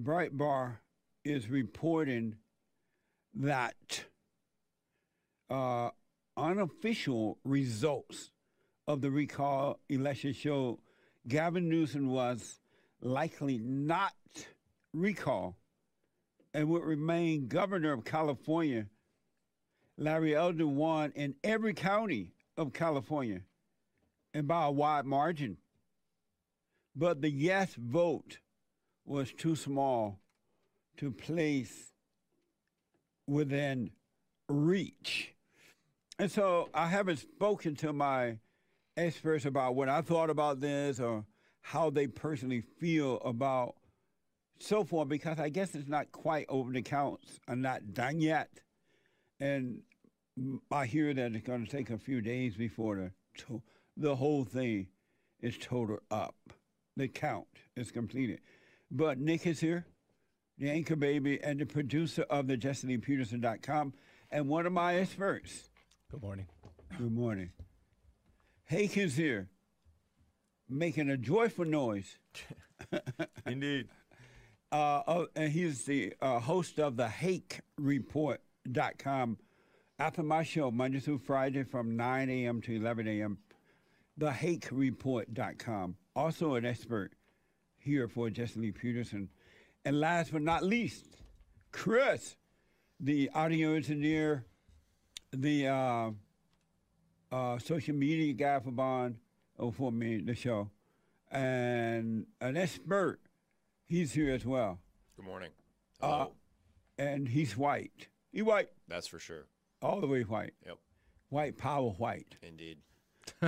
Breitbart is reporting that uh, unofficial results of the recall election show Gavin Newsom was likely not recalled and would remain governor of California. Larry Elder won in every county of California and by a wide margin. But the yes vote was too small to place within reach. And so I haven't spoken to my experts about what I thought about this or how they personally feel about so forth because I guess it's not quite over the counts are not done yet. And I hear that it's going to take a few days before the to- the whole thing is totaled up. The count is completed. But Nick is here, the anchor baby, and the producer of the JesseLeePeterson.com, and one of my experts. Good morning. Good morning. Hake is here, making a joyful noise. Indeed. Uh, uh, and he's the uh, host of the HakeReport.com. After my show, Monday through Friday from 9 a.m. to 11 a.m., the HakeReport.com. Also an expert here for Jesse Lee Peterson. And last but not least, Chris, the audio engineer, the uh, uh, social media guy for Bond, or for me, the show, and an expert. He's here as well. Good morning. Uh, and he's white. He white, That's for sure. all the way white. Yep. White power white. Indeed.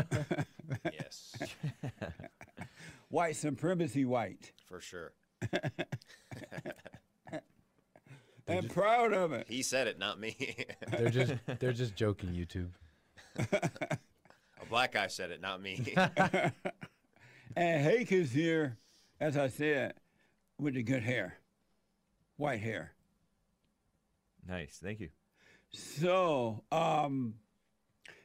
yes, White supremacy white. for sure. And proud of it. He said it, not me. They're just they're just joking, YouTube. A black guy said it, not me. And Hake is here, as I said, with the good hair. White hair. Nice, thank you. So, um,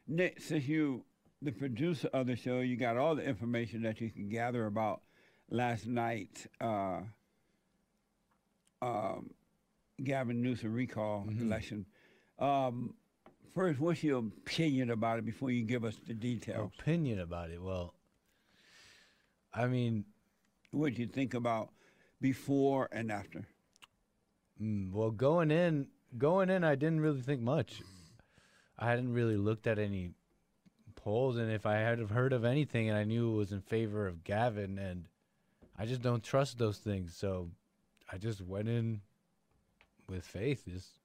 Nick, since you the producer of the show, you got all the information that you can gather about last night. Uh, um, Gavin Newsom recall election. Um, first, what's your opinion about it before you give us the details? Opinion about it. Well, I mean, What did you think about before and after? mm, well, going in, going in, I didn't really think much. I hadn't really looked at any polls, and if I had heard of anything, and I knew it was in favor of Gavin, and I just don't trust those things, so I just went in with faith, just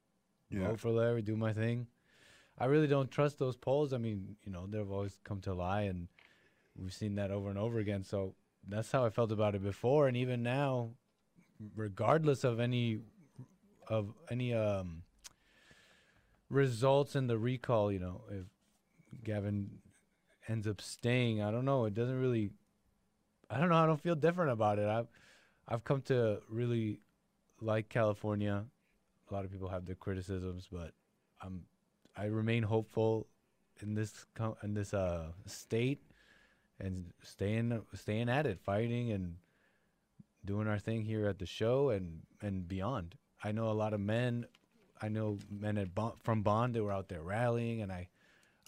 Yeah. vote for Larry, do my thing. I really don't trust those polls. I mean, you know, they've always come to lie, and we've seen that over and over again. So that's how I felt about it before, and even now, regardless of any of any um results in the recall, you know, if Gavin ends up staying, I don't know. It doesn't really. I don't know. I don't feel different about it. I've I've come to really like California. A lot of people have their criticisms, but I'm I remain hopeful in this co- in this uh state and staying staying at it, fighting and doing our thing here at the show and and beyond. I know a lot of men. I know men at Bond, from Bond that were out there rallying, and I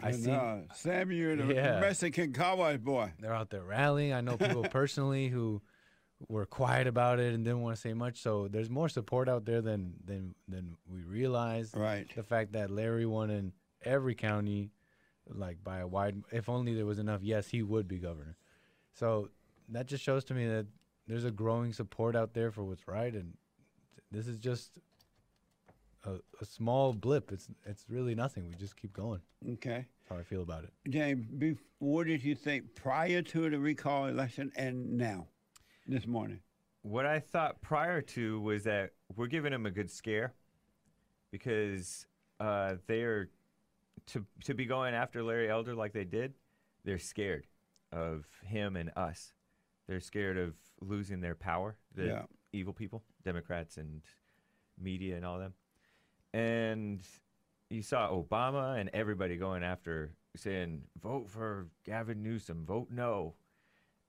I see uh, Sam, you're the Yeah. Mexican cowboy boy. they're out there rallying. I know people personally who were quiet about it and didn't want to say much. So there's more support out there than than than we realize. Right. The fact that Larry won in every county, like by a wide, if only there was enough, yes, he would be governor. So that just shows to me that there's a growing support out there for what's right, and this is just a, a small blip. It's it's really nothing. We just keep going. Okay. That's how I feel about it. James, bef- what did you think prior to the recall election and now, this morning? What I thought prior to was that we're giving them a good scare because uh, they're to to be going after Larry Elder like they did. They're scared of him and us. They're scared of losing their power. The Yeah. evil people, Democrats and media and all them. And you saw Obama and everybody going after saying, vote for Gavin Newsom, vote no.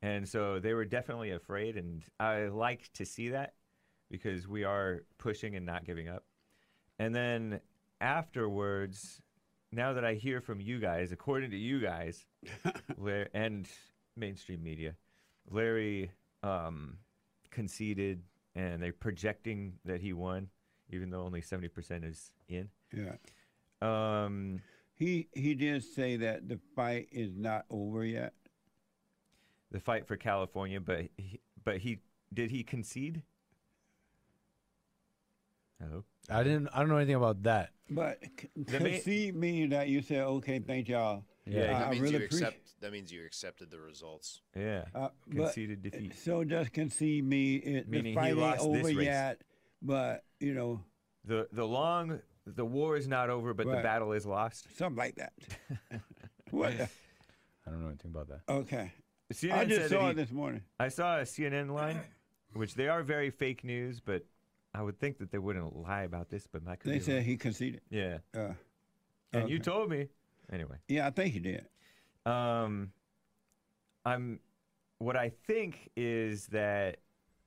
And so they were definitely afraid. And I like to see that because we are pushing and not giving up. And then afterwards, now that I hear from you guys, according to you guys, Lar- and mainstream media, Larry um, conceded, and they're projecting that he won, even though only seventy percent is in. Yeah. Um, He he did say that the fight is not over yet. the fight for California, but he, but he did he concede? Hello. I didn't. I don't know anything about that. But c- The concede meaning that you said, okay, thank y'all. Yeah, I, that I means really you appreciate. accept. That means you accepted the results. Yeah. Uh, conceded defeat. so does concede me it, Meaning the he fight ain't lost this race. yet, but you know The the long the war is not over, but the battle is lost. something like that. what? The, I don't know anything about that. okay, CNN I just saw that it this morning. I saw a CNN line, which they are very fake news, but I would think that they wouldn't lie about this. But my They said he conceded. yeah, Uh, and you told me anyway. yeah, I think he did. Um, I'm. What I think is that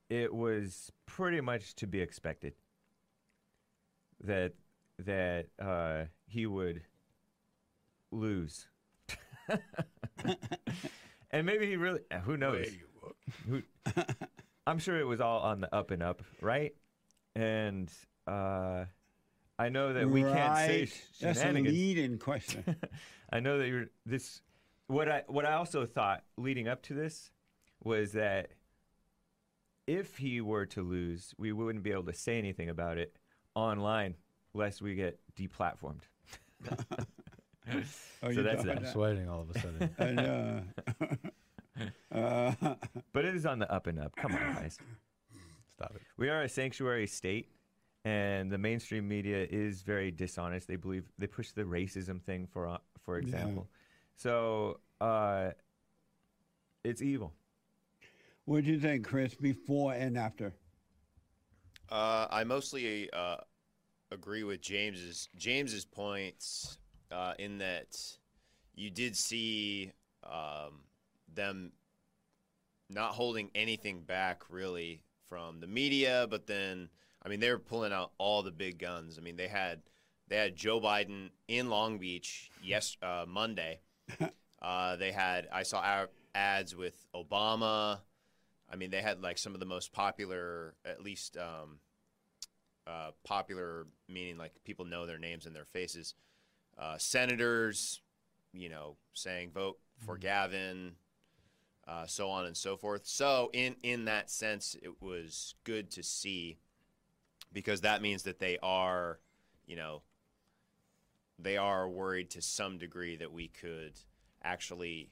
it was pretty much to be expected. That that uh, he would lose, and maybe he really. Who knows? Who, I'm sure it was all on the up and up, right? And uh, I know that we can't say sh- That's a leading question. I know that you're this. What I what I also thought leading up to this was that if he were to lose, we wouldn't be able to say anything about it online, lest we get deplatformed. Oh, So you that's talking that. I'm sweating all of a sudden. And, uh, uh, But it is on the up and up. Come on, guys. Stop it. We are a sanctuary state, and the mainstream media is very dishonest. They believe they push the racism thing for uh, for example. So uh, it's evil. What do you think, Chris? Before and after? Uh, I mostly uh, agree with James's James's points uh, in that you did see um, them not holding anything back really from the media, but then I mean they were pulling out all the big guns. I mean they had they had Joe Biden in Long Beach yes uh, Monday. uh, they had I saw ads with Obama. I mean, they had like some of the most popular, at least um, uh, popular, meaning like people know their names and their faces. Uh, senators, you know, saying vote for Gavin, uh, so on and so forth. So, in in that sense, it was good to see because that means that they are, you know, they are worried to some degree that we could actually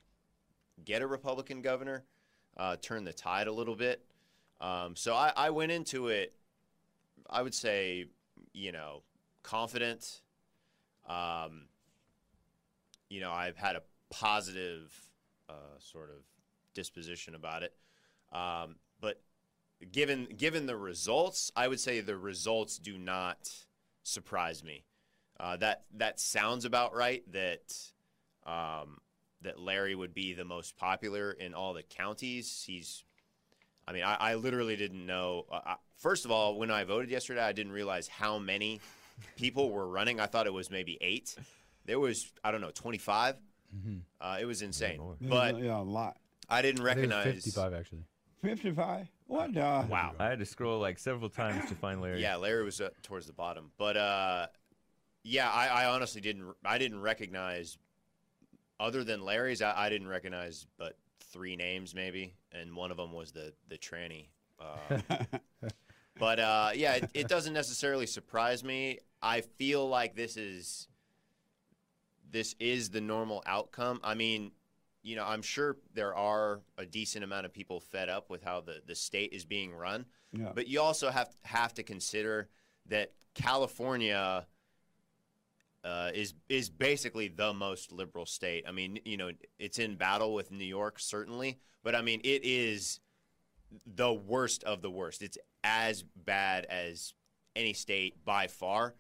get a Republican governor uh, turn the tide a little bit. Um, so I, I went into it, I would say, you know, confident. Um, you know, I've had a positive uh, sort of disposition about it. Um, but given given the results, I would say the results do not surprise me. Uh, that that sounds about right. That um, that Larry would be the most popular in all the counties. He's, I mean, I, I literally didn't know. Uh, I, first of all, when I voted yesterday, I didn't realize how many people were running. I thought it was maybe eight. There was, I don't know, 25. Uh, it was insane. more. But yeah, a lot. I didn't I think it's recognize. 55 actually. Fifty-five. What? the Wow. I had to scroll like several times to find Larry. Yeah, Larry was uh, towards the bottom, but uh, yeah, I, I honestly didn't. I didn't recognize, other than Larry's, I, I didn't recognize but three names maybe, and one of them was the the tranny. Uh, but uh, yeah, it, it doesn't necessarily surprise me. I feel like this is this is the normal outcome. I mean, you know, I'm sure there are a decent amount of people fed up with how the, the state is being run. Yeah. But you also have have to consider that California uh, is is basically the most liberal state. I mean, you know, it's in battle with New York certainly, but I mean, it is the worst of the worst. It's as bad as any state by far,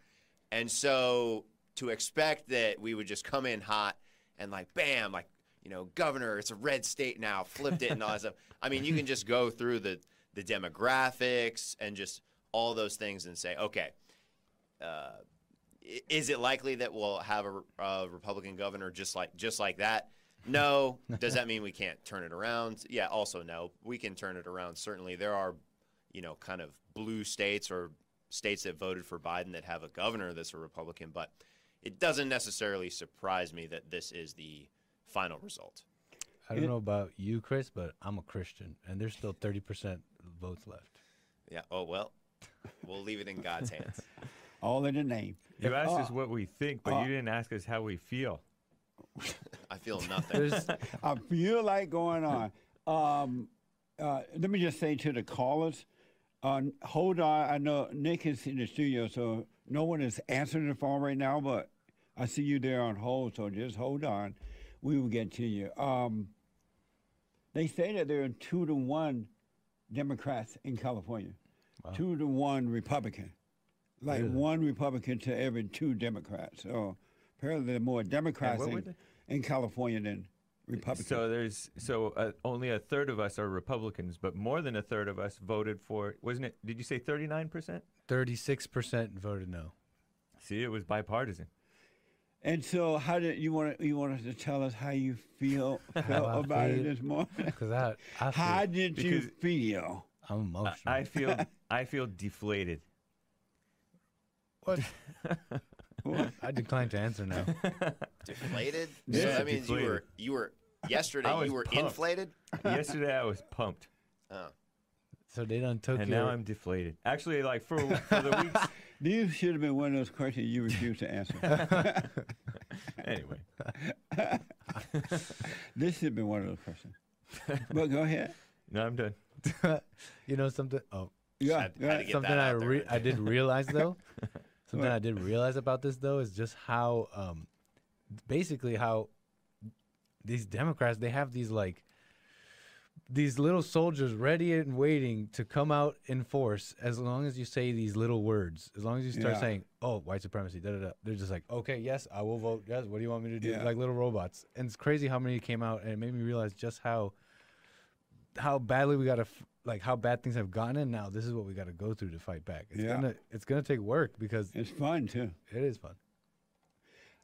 and so to expect that we would just come in hot and like bam, like you know, governor, it's a red state now, flipped it and all that stuff. I mean, you can just go through the the demographics and just all those things and say, okay, uh, is it likely that we'll have a, a Republican governor just like just like that? No. Does that mean we can't turn it around? Yeah. Also, no. We can turn it around. Certainly, there are, you know, kind of blue states or states that voted for Biden that have a governor that's a Republican, but it doesn't necessarily surprise me that this is the final result. I don't know about you, Chris, but I'm a Christian, and there's still 30% votes left. Yeah. Oh well, we'll leave it in God's hands. All in the name. You asked us uh, what we think, but uh, you didn't ask us how we feel. I feel nothing. I feel like going on. Um, uh, let me just say to the callers, uh, hold on. I know Nick is in the studio, so no one is answering the phone right now, but I see you there on hold, so just hold on. We will get to you. Um, they say that there are two to one Democrats in California, two to one Republican, like Really? one Republican to every two Democrats. So apparently, there are more Democrats in, in California than Republicans. So there's so uh, only a third of us are Republicans, but more than a third of us voted for. Wasn't it? Did you say 39 percent? 36% voted no. See, it was bipartisan. And so, how did you want you want us to tell us how you feel felt I about it this morning? Because I, I feel, How did you feel? I'm emotional. I feel I feel deflated. what? I decline to answer now. Deflated? Yeah. So that means Deflated. you were you were yesterday you were pumped. inflated? Yesterday I was pumped, Oh. So they done took and your, now I'm deflated. Actually, like for for the weeks. These should have been one of those questions you refused to answer. Anyway, this should have been one of those questions. But go ahead. no, I'm done. you know something? Oh, Yeah, Had- go had to ahead. get something I out there. re- I did realize though. Something? I didn't realize about this though is just how um, basically how these Democrats they have these like these little soldiers ready and waiting to come out in force as long as you say these little words. As long as you start Yeah. saying, "Oh, white supremacy," da da da, they're just like, "Okay, yes, I will vote. Yes, what do you want me to do?" Yeah. Like little robots. And it's crazy how many came out, and it made me realize just how how badly we got to f- like how bad things have gotten, and now this is what we got to go through to fight back. It's Yeah. gonna it's gonna take work because It's fun too. it is fun.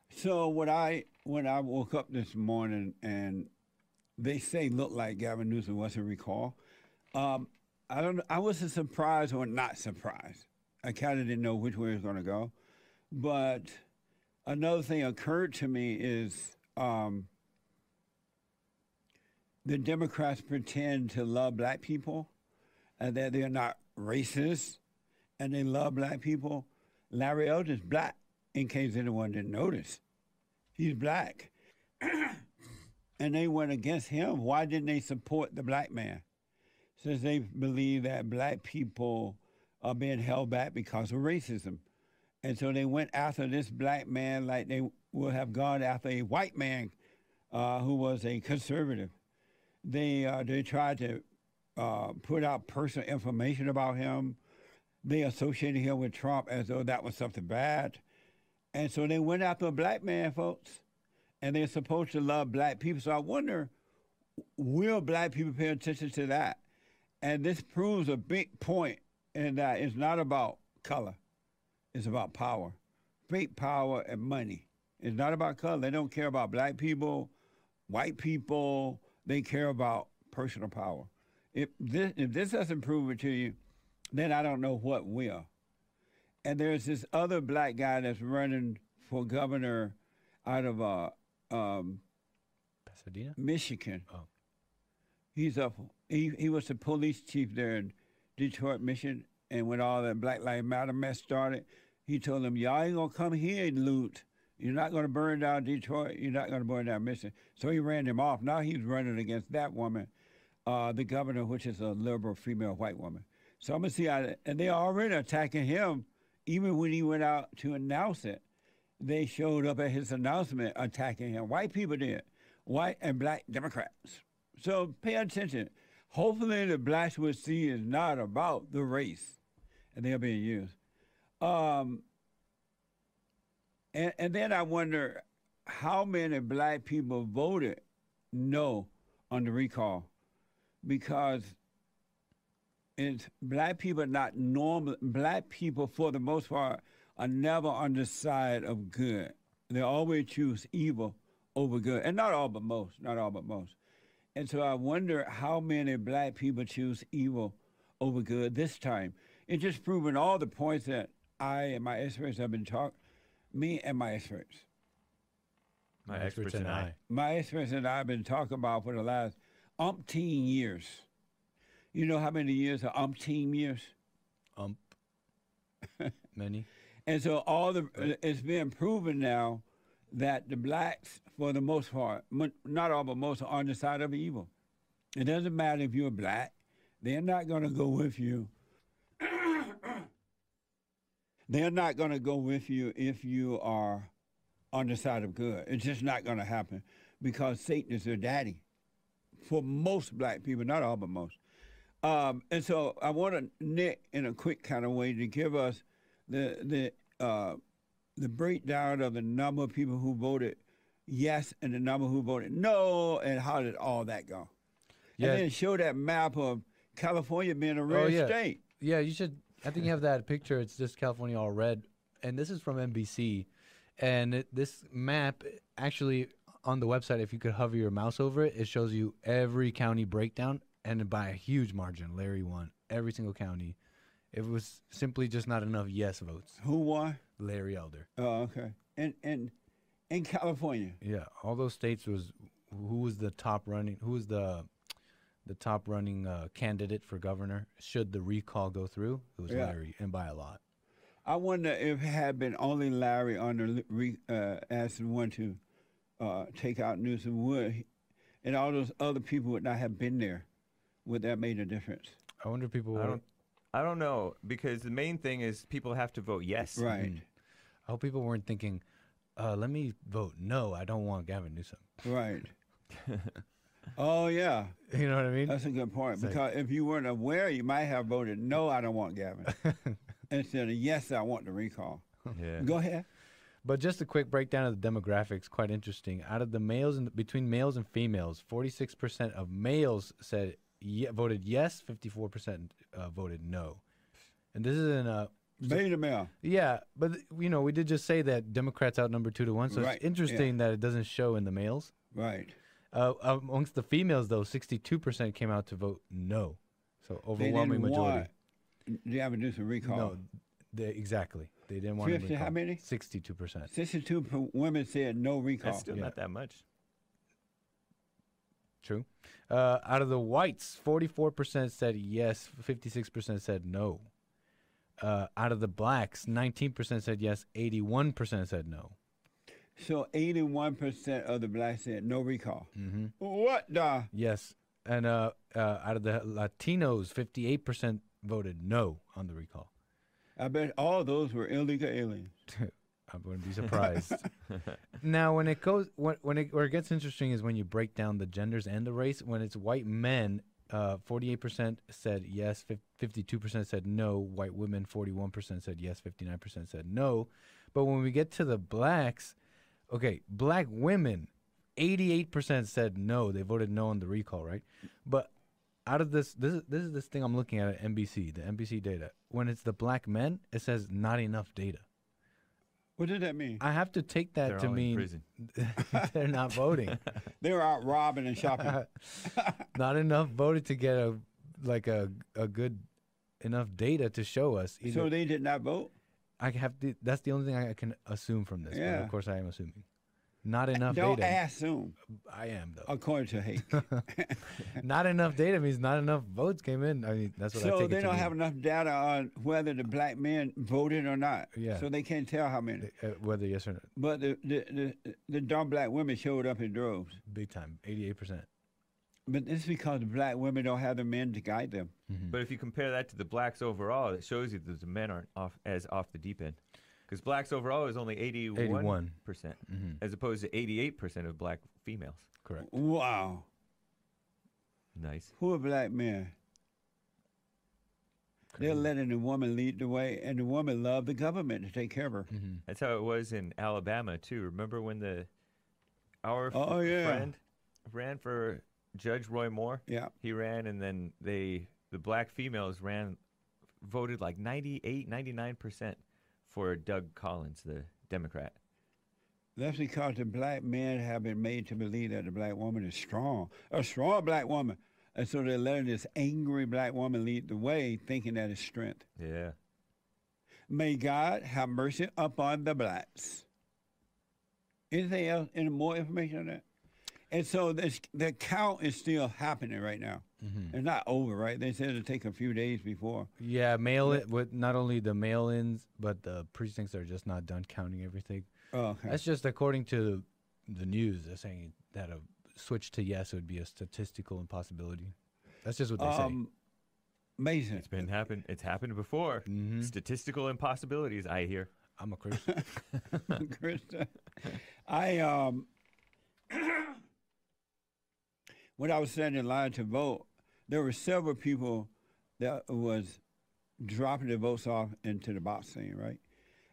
So when I when I woke up this morning and they say look like Gavin Newsom wasn't recall, um, I don't. I wasn't surprised or not surprised. I kind of didn't know which way it was going to go, but another thing occurred to me is um, the Democrats pretend to love black people and that they're not racist and they love black people. Larry Elder's black, in case anyone didn't notice. He's black. and they went against him. Why didn't they support the black man? Since they believe that black people are being held back because of racism. And so they went after this black man like they would have gone after a white man uh, who was a conservative. They, uh, they tried to uh, put out personal information about him. They associated him with Trump as though that was something bad. And so they went after a black man, folks. And they're supposed to love black people. So I wonder, will black people pay attention to that? And this proves a big point in that it's not about color, it's about power. Fake power and money. It's not about color. They don't care about black people, white people. They care about personal power. If this, if this doesn't prove it to you, then I don't know what will. And there's this other black guy that's running for governor out of uh, um, Pasadena. Michigan. Oh. He's up. He he was the police chief there in Detroit, Michigan, and when all that Black Lives Matter mess started, he told them, "Y'all ain't gonna come here and loot. You're not gonna burn down Detroit. You're not gonna burn down Michigan." So he ran them off. Now he's running against that woman, uh, the governor, which is a liberal female white woman. So I'm gonna see how, and they're already attacking him, even when he went out to announce it. They showed up at his announcement attacking him. White people did, white and black Democrats. So pay attention. Hopefully, the blacks will see is not about the race, and they're being used. Um, and, and then I wonder how many black people voted no on the recall, because it's black people not normal. Black people, for the most part, are never on the side of good. They always choose evil over good, and not all but most. Not all but most. And so I wonder how many black people choose evil over good this time. It's just proving all the points that I and my experts have been talking. Me and my experts, My experts and I. my experts and I have been talking about for the last umpteen years. You know how many years are umpteen years? Ump. Many. And so all the it's been proven now that the blacks, for the most part, not all but most, are on the side of evil. It doesn't matter if you're black; they're not going to go with you. They're not going to go with you if you are on the side of good. It's just not going to happen because Satan is their daddy. For most black people, not all but most. Um, and so I want to Nick, in a quick kind of way, to give us the the uh, the breakdown of the number of people who voted yes and the number who voted no, and how did all that go? Yeah. And then show that map of California being a red Oh, yeah. state. Yeah, you should. I think you have that picture. It's just California all red, and this is from NBC. And it, this map actually on the website, if you could hover your mouse over it, it shows you every county breakdown, and by a huge margin, Larry won every single county. It was simply just not enough yes votes. Who won? Larry Elder. Oh, okay. And and in California, Yeah, all those states was who was the top running? Who was the the top running uh, candidate for governor? Should the recall go through? It was Yeah. Larry, and by a lot. I wonder if it had been only Larry on the re, uh, as the one to uh, take out Newsom, would and all those other people would not have been there, would that made a difference? I wonder if people. I don't. I don't know because the main thing is people have to vote yes. Right, I hope people weren't thinking, uh, let me vote no, I don't want Gavin Newsom. right. oh yeah, You know what I mean? that's a good point. It's like- because if you weren't aware, you might have voted no. I don't want Gavin instead of yes. I want the recall. Yeah. Go ahead. But just a quick breakdown of the demographics, quite interesting. Out of the males and between males and females, 46% of males said ye- voted yes, 54% uh, voted no. And this is in a Beta male. yeah, but you know we did just say that Democrats outnumber two to one, so Right, it's interesting that it doesn't show in the males. Right. Uh, amongst the females, though, 62% came out to vote no, so overwhelming They overwhelming didn't majority. want do Newsom recall. No, they, exactly. They didn't want 50, how many? Sixty-two percent. 62 p- women said no recall. That's still Yeah. not that much. True. Uh, out of the whites, forty-four percent said yes, fifty-six percent said no. Uh, out of the blacks, nineteen percent said yes, eighty-one percent said no. So 81% of the blacks said no recall. Mm-hmm. What the? Yes, and uh, uh, out of the Latinos, fifty-eight percent voted no on the recall. I bet all those were illegal aliens. I wouldn't be surprised. now, when it goes, when, when it where it gets interesting is when you break down the genders and the race. When it's white men, uh, forty-eight percent said yes, fifty-two percent said no. White women, forty-one percent said yes, fifty-nine percent said no. But when we get to the blacks, okay, black women, eighty-eight percent said no. They voted no on the recall, right? But out of this, this is this is this thing I'm looking at at NBC, the NBC data. When it's the black men, it says not enough data. What did that mean? I have to take that They're to mean they're not voting. They were out robbing and shopping. not enough voted to get a like a a good enough data to show us. Either, so they did not vote? I have to. That's the only thing I can assume from this. But Yeah. of course, I am assuming. Not enough Don't data. assume, I am though. according to Hake. not enough data means not enough votes came in. I mean, that's what I so take they don't mean. have enough data on whether the black men voted or not. Yeah. So they can't tell how many. Uh, whether yes or no. But the, the, the, the dumb black women showed up in droves. Big time, eighty-eight percent. But it's because black women don't have the men to guide them. But if you compare that to the blacks overall, it shows you that the men aren't off as off the deep end. Because blacks overall is only 81 81. percent, Mhm. as opposed to 88 percent of black females. Correct. Wow. Nice. Who are black men? They're letting the woman lead the way, and the woman loved the government to take care of her. hmm That's how it was in Alabama too. Remember when the our f- Oh, yeah. friend ran for Judge Roy Moore? Yeah. He ran, and then they the black females ran, voted like 98, 99% for Doug Collins, the Democrat. That's because the black men have been made to believe that the black woman is strong, a strong black woman. And so they're letting this angry black woman lead the way, thinking that is strength. Yeah. May God have mercy upon the blacks. Anything else? Any more information on that? And so this, the count is still happening right now. It's not over, right? They said it'll take a few days before. Yeah, mail it with not only the mail-ins, but the precincts are just not done counting everything. Oh, okay. That's just according to the news. They're saying that a switch to yes would be a statistical impossibility. That's just what they um, amazing. It's been happen. It's happened before. Mhm. Statistical impossibilities, I hear. say. I'm a Christian. Krista. I um when I was standing in line to vote, there were several people that was dropping their votes off into the box thing, right?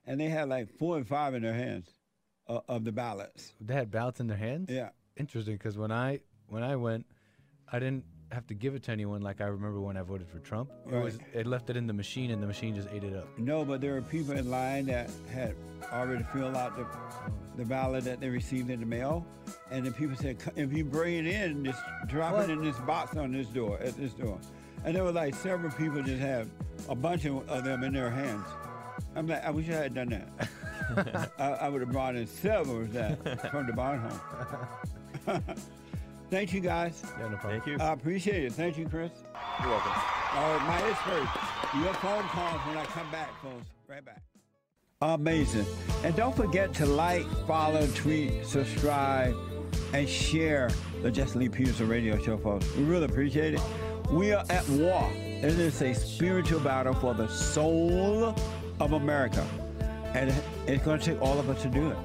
And they had like four and five in their hands uh, of the ballots. they had ballots in their hands. Yeah. Interesting, because when I when I went, I didn't have to give it to anyone. Like I remember when I voted for Trump, it Right. was it left it in the machine, and the machine just ate it up. No, but there were people in line that had already filled out the, the ballot that they received in the mail. And the people said, if you bring it in, just drop What? it in this box on this door, at this door. And there were like several people just had a bunch of, of them in their hands. I'm like, I wish I had done that. I, I would have brought in several of that from the barn home. Thank you guys. Yeah, no problem. Thank you. I appreciate it. Thank you, Chris. You're welcome. All right, my is first. Your phone calls when I come back, folks. Right back. Amazing. And don't forget to like, follow, tweet, subscribe, and share the Jesse Lee Peterson radio show, folks. We really appreciate it. We are at war. And it is a spiritual battle for the soul of America. And it's going to take all of us to do it.